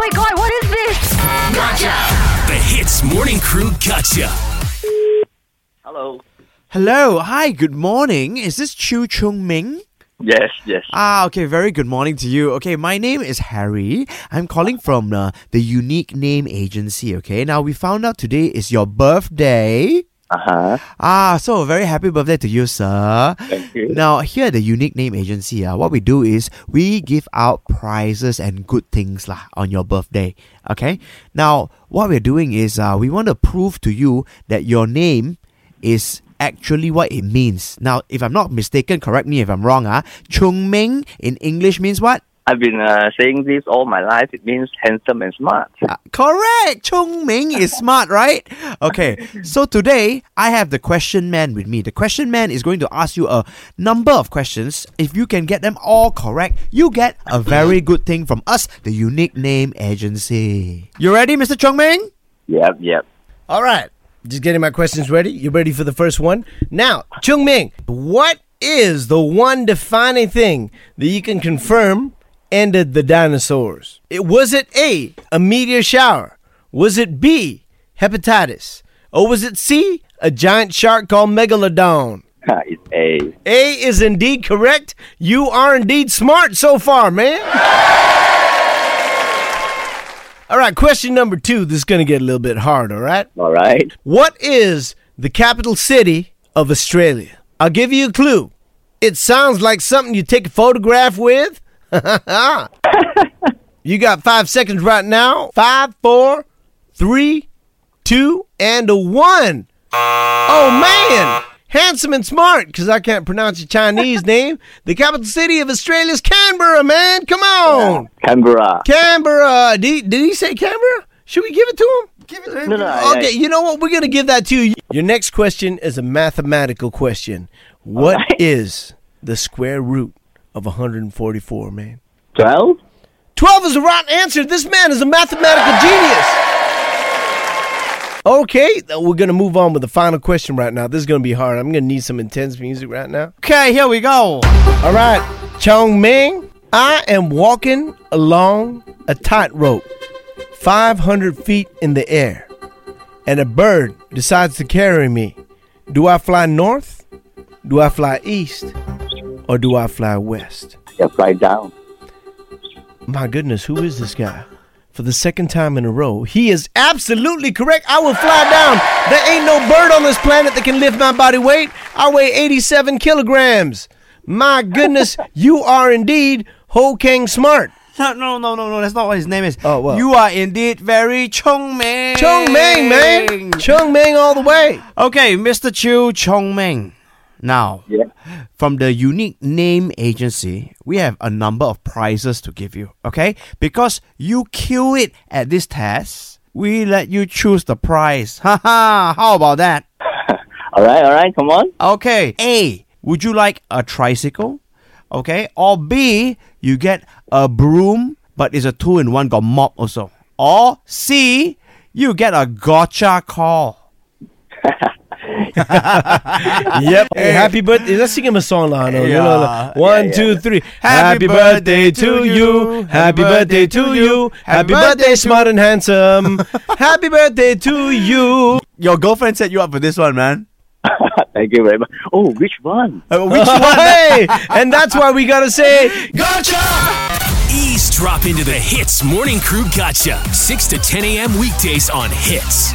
my god, what is this? Gotcha! The Hitz Morning Crew Gotcha. Hello. Hello, hi, good morning. Is this Chu Chung Ming? Yes, yes. Ah, okay, very good morning to you. Okay, my name is Harry. I'm calling from uh, the Unique Name Agency. Okay, now we found out today is your birthday. Uh huh. Ah, so very happy birthday to you, sir. Thank you. Now, here at the Unique Name Agency, uh, what we do is we give out prizes and good things lah, on your birthday. Okay? Now, what we're doing is uh, we want to prove to you that your name is actually what it means. Now, if I'm not mistaken, correct me if I'm wrong. Uh, Chung Ming in English means what? I've been uh, saying this all my life. It means handsome and smart. Uh, correct! Chung Ming is smart, right? Okay, so today I have the question man with me. The question man is going to ask you a number of questions. If you can get them all correct, you get a very good thing from us, the Unique Name Agency. You ready, Mr. Chung Ming? Yep, yep. All right. Just getting my questions ready. You ready for the first one? Now, Chung Ming, what is the one defining thing that you can confirm ended the dinosaurs? It was it A, a meteor shower? Was it B, hepatitis? Or was it C, a giant shark called Megalodon? It's A. A is indeed correct. You are indeed smart so far, man. All right, question number two. This is going to get a little bit hard, all right? All right. What is the capital city of Australia? I'll give you a clue. It sounds like something you take a photograph with. you got five seconds right now. Five, four, three, two, and a one. Oh man, handsome and smart. Because I can't pronounce your Chinese name. The capital city of Australia is Canberra. Man, come on, Canberra. Canberra. Did he, did he say Canberra? Should we give it to him? Give it to him. No, no, I- Okay, you know what? We're gonna give that to you. Your next question is a mathematical question. What is the square root of 144, man? 12? 12 is the right answer. This man is a mathematical genius. Okay, we're gonna move on with the final question right now. This is gonna be hard. I'm gonna need some intense music right now. Okay, here we go. All right, Chong Ming, I am walking along a tightrope, 500 feet in the air, and a bird decides to carry me. Do I fly north? Do I fly east? Or do I fly west? Yeah, fly down. My goodness, who is this guy? For the second time in a row, he is absolutely correct. I will fly down. There ain't no bird on this planet that can lift my body weight. I weigh 87 kilograms. My goodness, you are indeed Ho Kang Smart. No, no, no, no, no. That's not what his name is. Oh, well. You are indeed very Chung Ming. Chung Ming, man. Chung Ming all the way. Okay, Mr. Chu Chung Ming. Now, Yeah. from the Unique Name Agency, we have a number of prizes to give you, okay? Because you kill it at this test, we let you choose the prize. Haha, how about that? All right, all right, come on. Okay, A, would you like a tricycle? Okay, or B, you get a broom, but it's a two in one, got mop also. Or C, you get a gotcha call. Yep. Hey, happy birthday. Let's sing him a song, Lano. You know, like, one, Yeah, two, yeah. three. Happy birthday to you. Happy birthday to you. Happy birthday, smart and handsome. Happy birthday to you. Your girlfriend set you up for this one, man. Thank you very much. Oh, which one? Uh, which one? hey, and that's why we gotta say Gotcha! Eavesdrop into the Hitz Morning Crew Gotcha. 6 to 10 a.m. weekdays on Hitz.